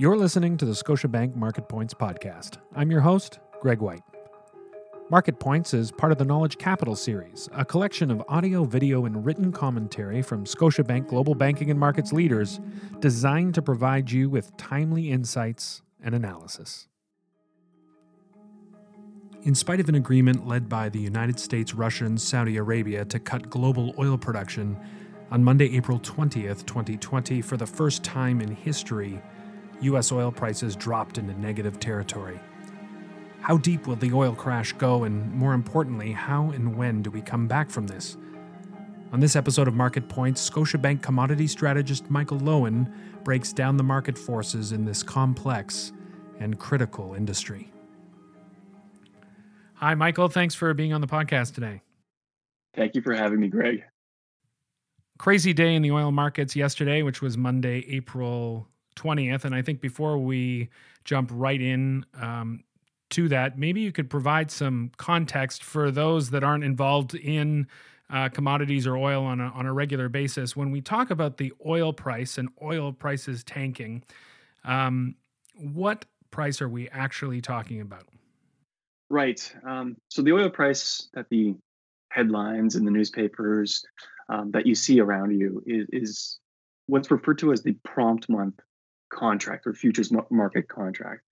You're listening to the Scotiabank Market Points podcast. I'm your host, Greg White. Market Points is part of the Knowledge Capital series, a collection of audio, video, and written commentary from Scotiabank Global Banking and Markets leaders designed to provide you with timely insights and analysis. In spite of an agreement led by the United States, Russia, and Saudi Arabia to cut global oil production, on Monday, April 20th, 2020, for the first time in history, U.S. oil prices dropped into negative territory. How deep will the oil crash go, and more importantly, how and when do we come back from this? On this episode of Market Points, Scotiabank commodity strategist Michael Loewen breaks down the market forces in this complex and critical industry. Hi, Michael. Thanks for being on the podcast today. Thank you for having me, Greg. Crazy day in the oil markets yesterday, which was Monday, April 20th. And I think before we jump right in um, to that, maybe you could provide some context for those that aren't involved in uh, commodities or oil on a, on a regular basis. When we talk about the oil price and oil prices tanking, um, what price are we actually talking about? Right. Um, so the oil price that the headlines in the newspapers um, that you see around you is, is, what's referred to as the prompt month contract or futures market contract.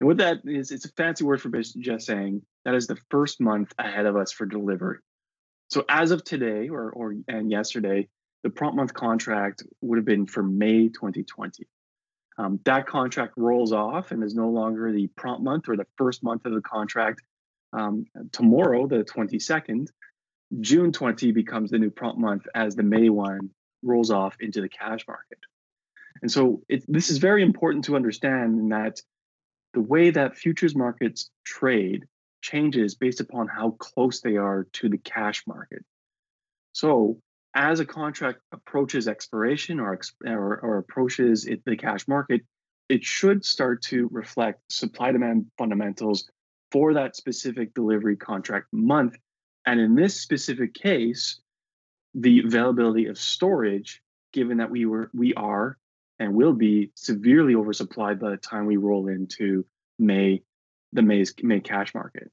And what that is, it's a fancy word for just saying that is the first month ahead of us for delivery. So as of today or, or and yesterday, the prompt month contract would have been for May 2020. Um, that contract rolls off and is no longer the prompt month or the first month of the contract. Um, tomorrow, the 22nd, June 20 becomes the new prompt month as the May one rolls off into the cash market. And so it, this is very important to understand in that the way that futures markets trade changes based upon how close they are to the cash market. So as a contract approaches expiration or, or, or approaches it, the cash market, it should start to reflect supply demand fundamentals for that specific delivery contract month. And in this specific case, the availability of storage, given that we were we are and will be severely oversupplied by the time we roll into May, the May's May cash market.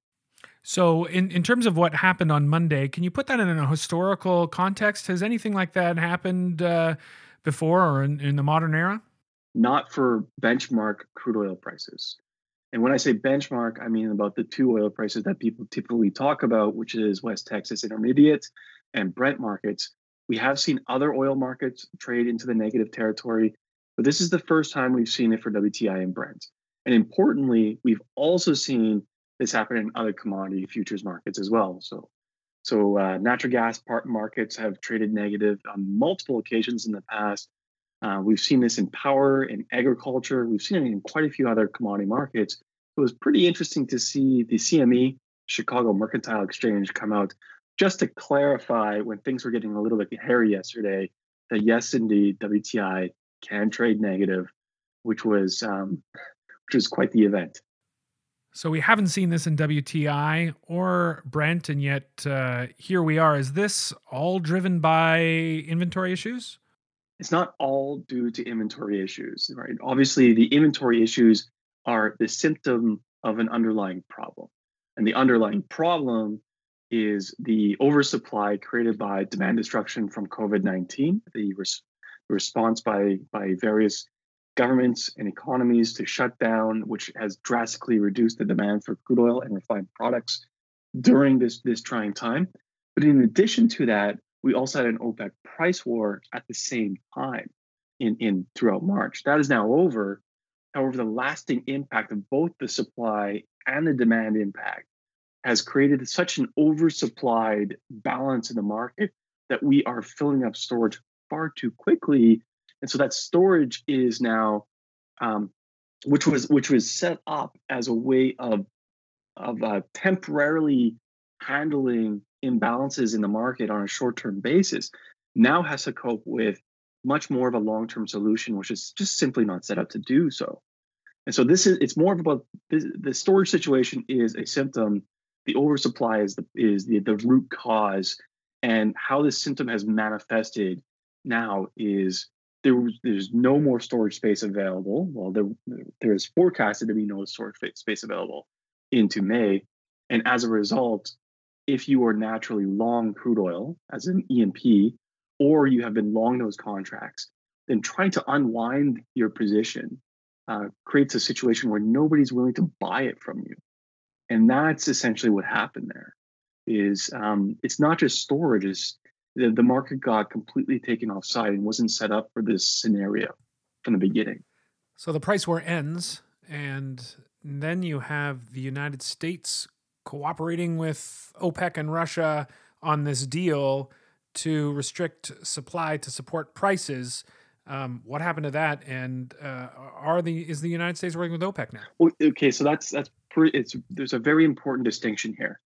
So, in, in terms of what happened on Monday, can you put that in a historical context? Has anything like that happened uh, before or in, in the modern era? Not for benchmark crude oil prices. And when I say benchmark, I mean about the two oil prices that people typically talk about, which is West Texas Intermediate and Brent markets. We have seen other oil markets trade into the negative territory but this is the first time we've seen it for WTI and Brent. And importantly, we've also seen this happen in other commodity futures markets as well. So, so uh, natural gas part markets have traded negative on multiple occasions in the past. Uh, we've seen this in power, in agriculture. We've seen it in quite a few other commodity markets. It was pretty interesting to see the CME, Chicago Mercantile Exchange, come out just to clarify when things were getting a little bit hairy yesterday that yes, indeed, WTI can trade negative, which was um, which was quite the event. So we haven't seen this in WTI or Brent, and yet uh, here we are. Is this all driven by inventory issues? It's not all due to inventory issues, right? Obviously, the inventory issues are the symptom of an underlying problem, and the underlying problem is the oversupply created by demand destruction from COVID nineteen, the res- response by by various governments and economies to shut down, which has drastically reduced the demand for crude oil and refined products during this this trying time. But in addition to that, we also had an OPEC price war at the same time in, in throughout March. That is now over. However, the lasting impact of both the supply and the demand impact has created such an oversupplied balance in the market that we are filling up storage far too quickly, and so that storage is now, um, which was which was set up as a way of of uh, temporarily handling imbalances in the market on a short term basis, now has to cope with much more of a long term solution, which is just simply not set up to do so. And so this is it's more about this, the storage situation is a symptom. The oversupply is the is the, the root cause, and how this symptom has manifested now is there there's no more storage space available. Well, there there is forecasted to be no storage space available into May, and as a result, if you are naturally long crude oil as an E&P, or you have been long those contracts, then trying to unwind your position uh, creates a situation where nobody's willing to buy it from you, and that's essentially what happened there. Is um, it's not just storage; is the, the market got completely taken offside and wasn't set up for this scenario from the beginning. So the price war ends, and then you have the United States cooperating with OPEC and Russia on this deal to restrict supply to support prices. Um, what happened to that? And uh, are the is the United States working with OPEC now? Well, okay, so that's that's pretty. It's there's a very important distinction here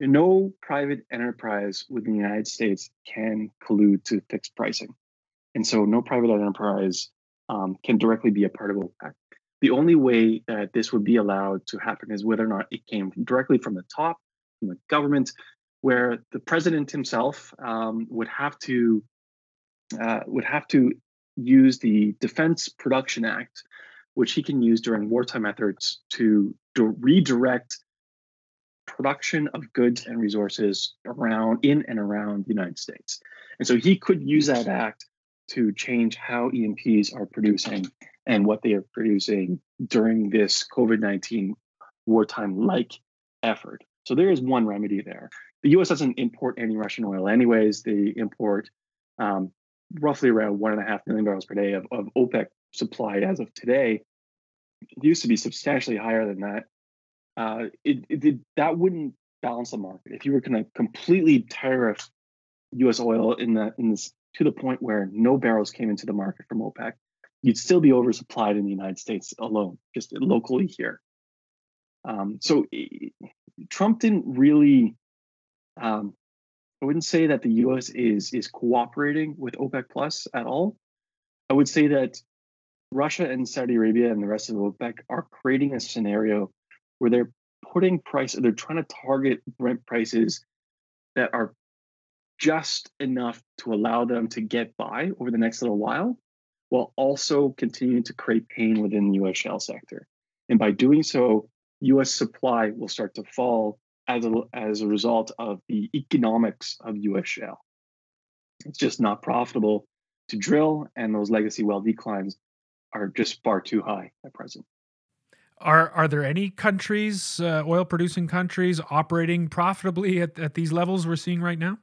no private enterprise within the United States can collude to fix pricing. And so no private enterprise um, can directly be a part of OPEC. The only way that this would be allowed to happen is whether or not it came directly from the top, from the government, where the president himself um, would have to uh, would have to use the Defense Production Act, which he can use during wartime efforts to redirect production of goods and resources around in and around the United States. And so he could use that act to change how E&Ps are producing and what they are producing during this COVID 19 wartime like effort. So there is one remedy there. The US doesn't import any Russian oil, anyways. They import um, roughly around one and a half million barrels per day of, of OPEC supply as of today. It used to be substantially higher than that uh, it, it, that wouldn't balance the market. If you were going to completely tariff U.S. oil in the in this to the point where no barrels came into the market from OPEC, you'd still be oversupplied in the United States alone, just locally here. Um, so Trump didn't really. Um, I wouldn't say that the U.S. is is cooperating with OPEC Plus at all. I would say that Russia and Saudi Arabia and the rest of OPEC are creating a scenario where they're putting price, they're trying to target Brent prices that are just enough to allow them to get by over the next little while, while also continuing to create pain within the US shale sector. And by doing so, US supply will start to fall as a, as a result of the economics of US shale. It's just not profitable to drill, and those legacy well declines are just far too high at present. Are are there any countries, uh, oil producing countries, operating profitably at, at these levels we're seeing right now?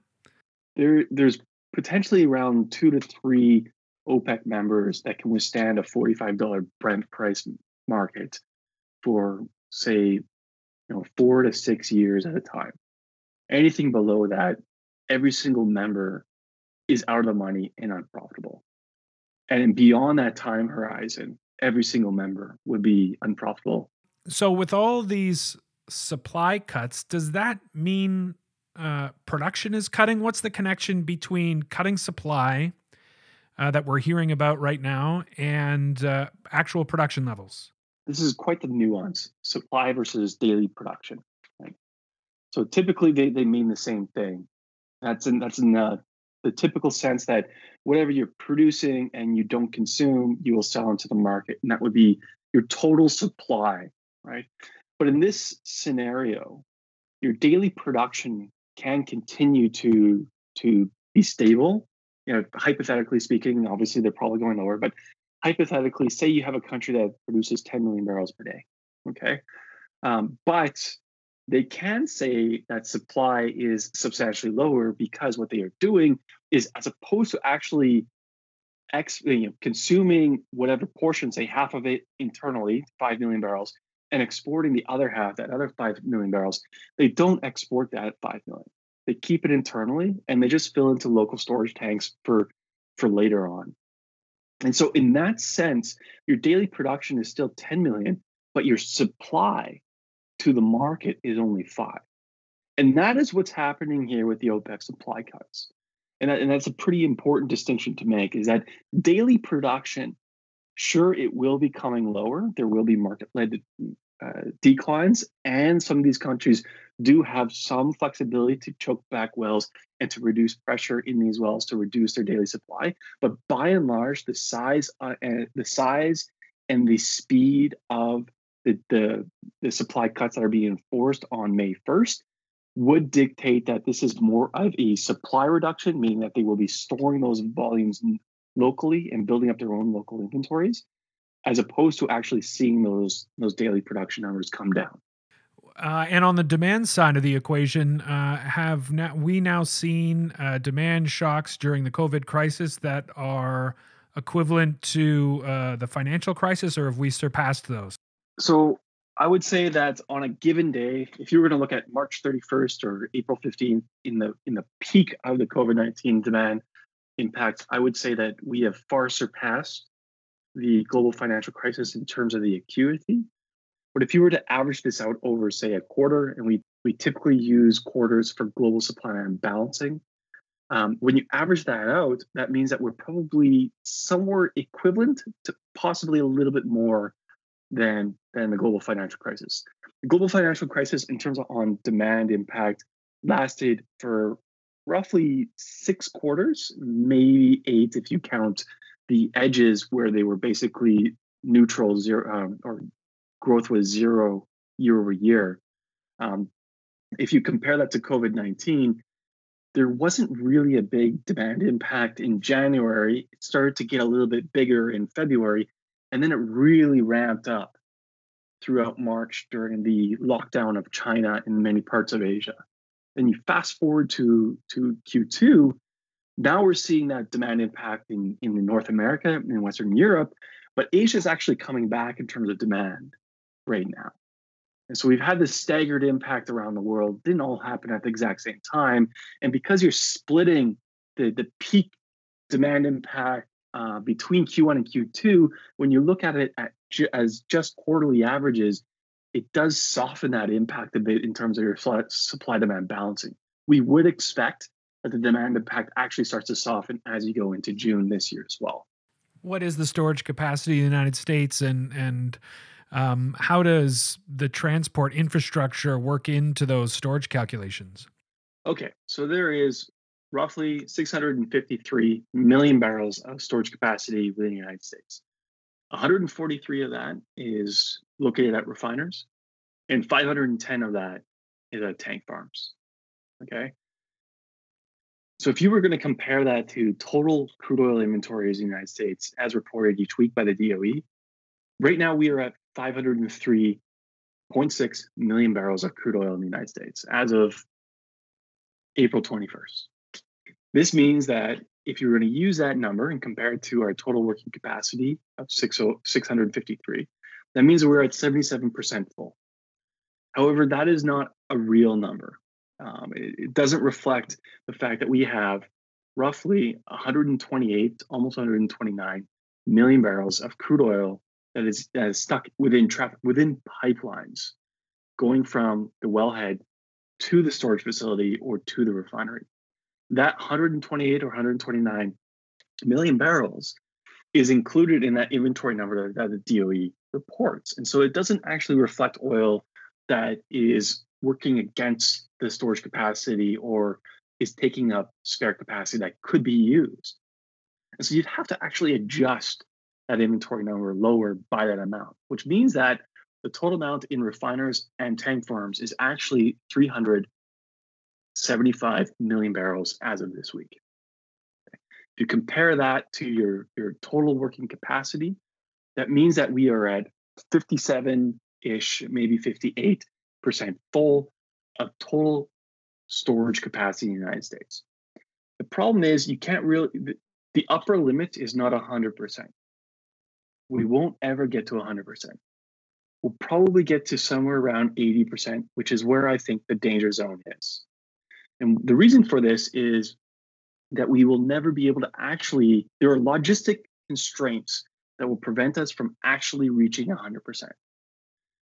There, there's potentially around two to three OPEC members that can withstand a forty-five dollar Brent price market for, say, you know, four to six years at a time. Anything below that, every single member is out of the money and unprofitable. And beyond that time horizon, every single member would be unprofitable. So, with all these supply cuts, does that mean uh, production is cutting? What's the connection between cutting supply uh, that we're hearing about right now and uh, actual production levels? This is quite the nuance supply versus daily production. Right? So, typically, they, they mean the same thing. That's in, that's in the, the typical sense that whatever you're producing and you don't consume, you will sell into the market. And that would be your total supply, right? But in this scenario, your daily production can continue to to be stable. You know, hypothetically speaking, obviously they're probably going lower, but hypothetically, say you have a country that produces 10 million barrels per day. Okay. Um, but they can say that supply is substantially lower because what they are doing is as opposed to actually ex, you know, consuming whatever portion, say half of it internally, 5 million barrels, and exporting the other half, that other 5 million barrels, they don't export that 5 million. They keep it internally and they just fill into local storage tanks for, for later on. And so, in that sense, your daily production is still 10 million, but your supply to the market is only five. And that is what's happening here with the OPEC supply cuts. And, and that's a pretty important distinction to make is that daily production, sure, it will be coming lower. There will be market led uh, declines. And some of these countries do have some flexibility to choke back wells and to reduce pressure in these wells to reduce their daily supply. But by and large, the size uh, and the size and the speed of the, the, the supply cuts that are being enforced on May 1st would dictate that this is more of a supply reduction, meaning that they will be storing those volumes locally and building up their own local inventories, as opposed to actually seeing those those daily production numbers come down. Uh, and on the demand side of the equation, uh, have now, we now seen uh, demand shocks during the COVID crisis that are equivalent to uh, the financial crisis, or have we surpassed those? So I would say that on a given day, if you were going to look at March 31st or April 15th in the in the peak of the COVID-19 demand impact, I would say that we have far surpassed the global financial crisis in terms of the acuity. But if you were to average this out over, say, a quarter, and we we typically use quarters for global supply and balancing, um, when you average that out, that means that we're probably somewhere equivalent to possibly a little bit more than than the global financial crisis. The global financial crisis, in terms of on demand impact, lasted for roughly six quarters, maybe eight if you count the edges where they were basically neutral zero um, or growth was zero year over year. Um, if you compare that to COVID 19, there wasn't really a big demand impact in January. It started to get a little bit bigger in February, and then it really ramped up throughout March during the lockdown of China in many parts of Asia. Then you fast forward to, to Q2, now we're seeing that demand impact in, in North America and Western Europe, but Asia is actually coming back in terms of demand right now. And so we've had this staggered impact around the world. Didn't all happen at the exact same time. And because you're splitting the, the peak demand impact uh, between Q1 and Q2, when you look at it at ju- as just quarterly averages, it does soften that impact a bit in terms of your supply demand balancing. We would expect that the demand impact actually starts to soften as you go into June this year as well. What is the storage capacity in the United States and and um, how does the transport infrastructure work into those storage calculations? Okay, so there is roughly 653 million barrels of storage capacity within the United States. 143 of that is located at refiners, and 510 of that is at tank farms. Okay. So if you were going to compare that to total crude oil inventories in the United States as reported each week by the DOE, right now we are at 503.6 million barrels of crude oil in the United States as of April 21st. This means that if you're going to use that number and compare it to our total working capacity of 653, that means we're at 77% full. However, that is not a real number. Um, it, it doesn't reflect the fact that we have roughly 128, almost 129 million barrels of crude oil that is, that is stuck within traffic within pipelines going from the wellhead to the storage facility or to the refinery. That 128 or 129 million barrels is included in that inventory number that, that the DOE reports. And so it doesn't actually reflect oil that is working against the storage capacity or is taking up spare capacity that could be used. And so you'd have to actually adjust that inventory number lower by that amount, which means that the total amount in refiners and tank farms is actually 375 million barrels as of this week. If you compare that to your, your total working capacity, that means that we are at 57 ish, maybe 58% full of total storage capacity in the United States. The problem is you can't really, the, the upper limit is not 100% we won't ever get to 100%. We'll probably get to somewhere around 80%, which is where I think the danger zone is. And the reason for this is that we will never be able to actually, there are logistic constraints that will prevent us from actually reaching 100%.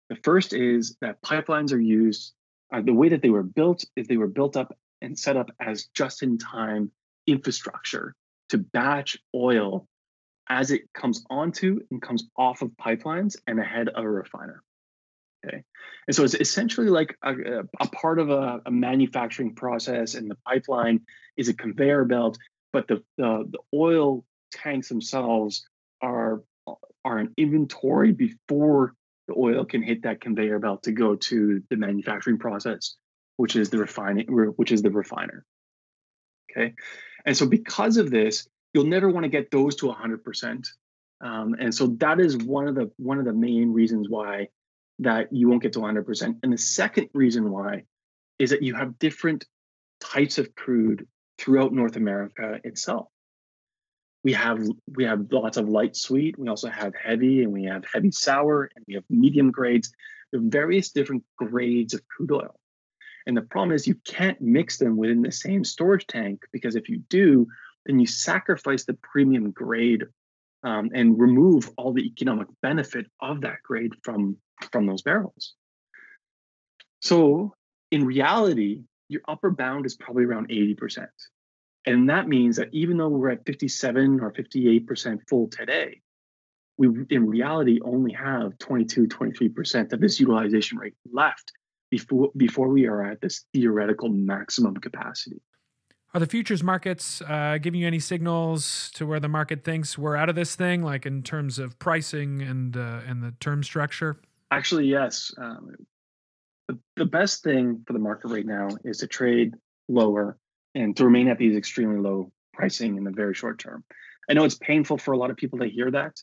The first is that pipelines are used, uh, the way that they were built is they were built up and set up as just in time infrastructure to batch oil as it comes onto and comes off of pipelines and ahead of a refiner. Okay. And so it's essentially like a, a part of a, a, manufacturing process, and the pipeline is a conveyor belt, but the, the, the oil tanks themselves are are an inventory before the oil can hit that conveyor belt to go to the manufacturing process, which is the refining, which is the refiner. Okay, and so because of this, you'll never want to get those to 100%. Um, and so that is one of the one of the main reasons why that you won't get to 100%. And the second reason why is that you have different types of crude throughout North America itself. We have we have lots of light sweet. We also have heavy, and we have heavy sour, and we have medium grades. Are various different grades of crude oil. And the problem is you can't mix them within the same storage tank because if you do, then you sacrifice the premium grade um, and remove all the economic benefit of that grade from from those barrels. So in reality, your upper bound is probably around 80%. And that means that even though we're at 57 or 58% full today, we in reality only have 22, 23% of this utilization rate left before before we are at this theoretical maximum capacity. Are the futures markets uh, giving you any signals to where the market thinks we're out of this thing, like in terms of pricing and uh, and the term structure? Actually, yes. Um, the, the best thing for the market right now is to trade lower and to remain at these extremely low pricing in the very short term. I know it's painful for a lot of people to hear that,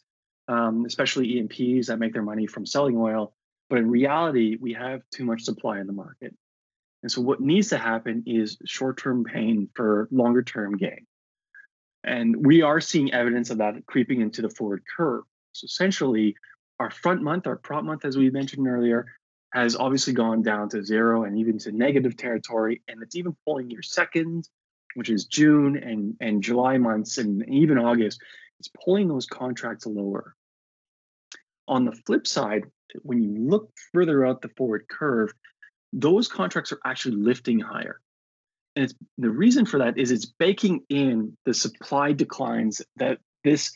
um, especially E&Ps that make their money from selling oil. But in reality, we have too much supply in the market. And so what needs to happen is short-term pain for longer-term gain. And we are seeing evidence of that creeping into the forward curve. So essentially, our front month, our prompt month, as we mentioned earlier, has obviously gone down to zero and even to negative territory. And it's even pulling your second, which is June and, and July months and even August, it's pulling those contracts lower. On the flip side, when you look further out the forward curve, those contracts are actually lifting higher. And it's the reason for that is it's baking in the supply declines that this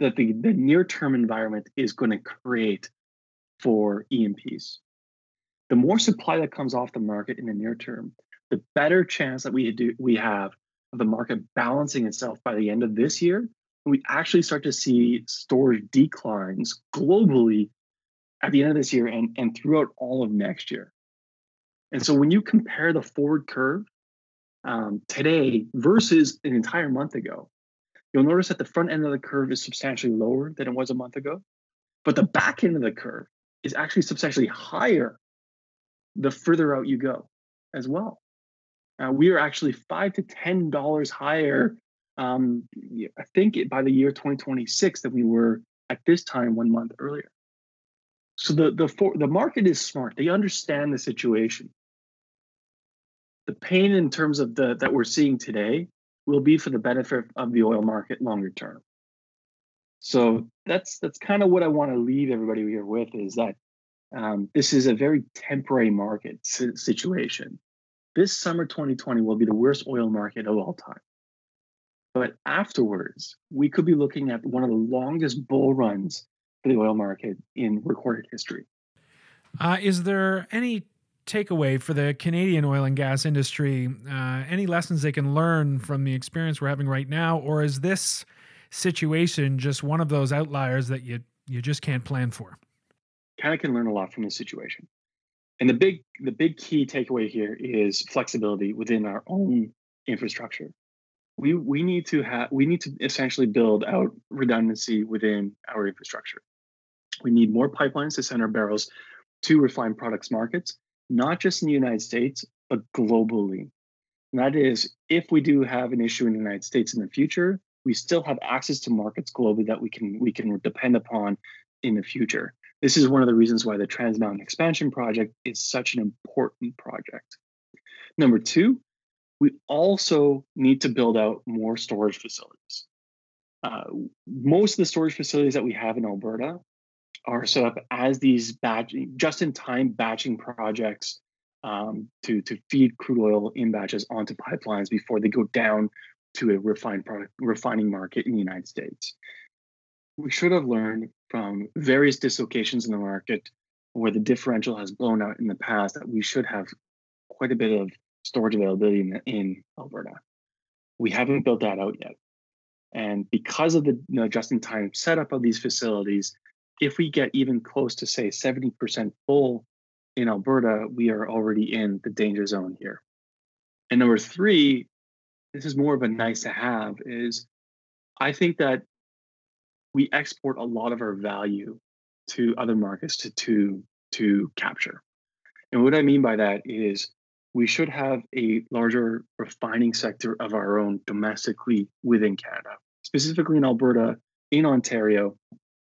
that the, the near-term environment is going to create for E&Ps. The more supply that comes off the market in the near term, the better chance that we do we have of the market balancing itself by the end of this year. We actually start to see storage declines globally at the end of this year and, and throughout all of next year. And so when you compare the forward curve um, today versus an entire month ago, you'll notice that the front end of the curve is substantially lower than it was a month ago, but the back end of the curve is actually substantially higher the further out you go as well. Uh, we are actually five to ten dollars higher. Um, I think by the year 2026 than we were at this time one month earlier. So the the for, the market is smart. They understand the situation the pain in terms of the that we're seeing today will be for the benefit of the oil market longer term. So that's that's kind of what I want to leave everybody here with is that um, this is a very temporary market situation. This summer 2020 will be the worst oil market of all time. But afterwards, we could be looking at one of the longest bull runs for the oil market in recorded history. Uh, is there any takeaway for the Canadian oil and gas industry? Uh, any lessons they can learn from the experience we're having right now, or is this situation just one of those outliers that you you just can't plan for? Canada can learn a lot from this situation, and the big the big key takeaway here is flexibility within our own infrastructure. We we need to have we need to essentially build out redundancy within our infrastructure. We need more pipelines to send our barrels to refined products markets not just in the United States, but globally. And that is, if we do have an issue in the United States in the future, we still have access to markets globally that we can we can depend upon in the future. This is one of the reasons why the Trans Mountain Expansion Project is such an important project. Number two, we also need to build out more storage facilities. Uh, most of the storage facilities that we have in Alberta are set up as these batch just-in-time batching projects um, to to feed crude oil in batches onto pipelines before they go down to a refined product refining market in the United States. We should have learned from various dislocations in the market where the differential has blown out in the past, that we should have quite a bit of storage availability in, in Alberta. We haven't built that out yet. And because of the you know, just in time setup of these facilities, if we get even close to, say, 70% full in Alberta, we are already in the danger zone here. And number three, this is more of a nice to have, is I think that we export a lot of our value to other markets to, to, to capture. And what I mean by that is we should have a larger refining sector of our own domestically within Canada, specifically in Alberta, in Ontario.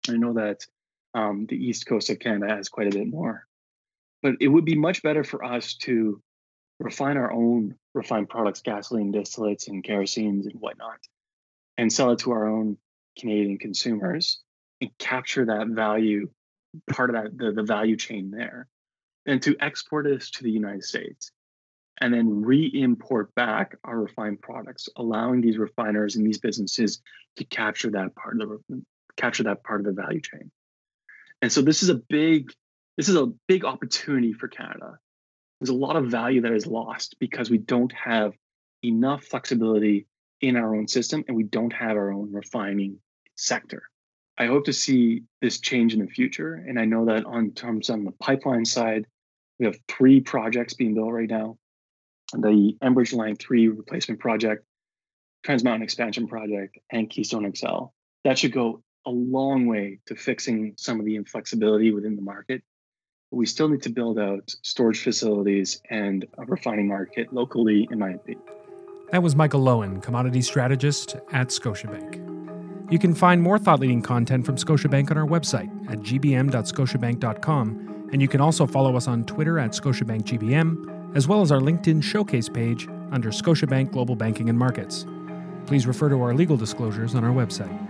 I know that um, the east coast of Canada has quite a bit more, but it would be much better for us to refine our own refined products, gasoline, distillates, and kerosenes and whatnot, and sell it to our own Canadian consumers and capture that value, part of that the, the value chain there, and to export this to the United States and then re-import back our refined products, allowing these refiners and these businesses to capture that part of the capture that part of the value chain. And so this is a big this is a big opportunity for Canada. There's a lot of value that is lost because we don't have enough flexibility in our own system and we don't have our own refining sector. I hope to see this change in the future. And I know that on terms on the pipeline side, we have three projects being built right now the Enbridge Line 3 replacement project, Trans Mountain expansion project, and Keystone XL. That should go a long way to fixing some of the inflexibility within the market. But we still need to build out storage facilities and a refining market locally, in my opinion. That was Michael Loewen, commodity strategist at Scotiabank. You can find more thought leading content from Scotiabank on our website at gbm.scotiabank.com, and you can also follow us on Twitter at ScotiabankGBM as well as our LinkedIn showcase page under Scotiabank Global Banking and Markets. Please refer to our legal disclosures on our website.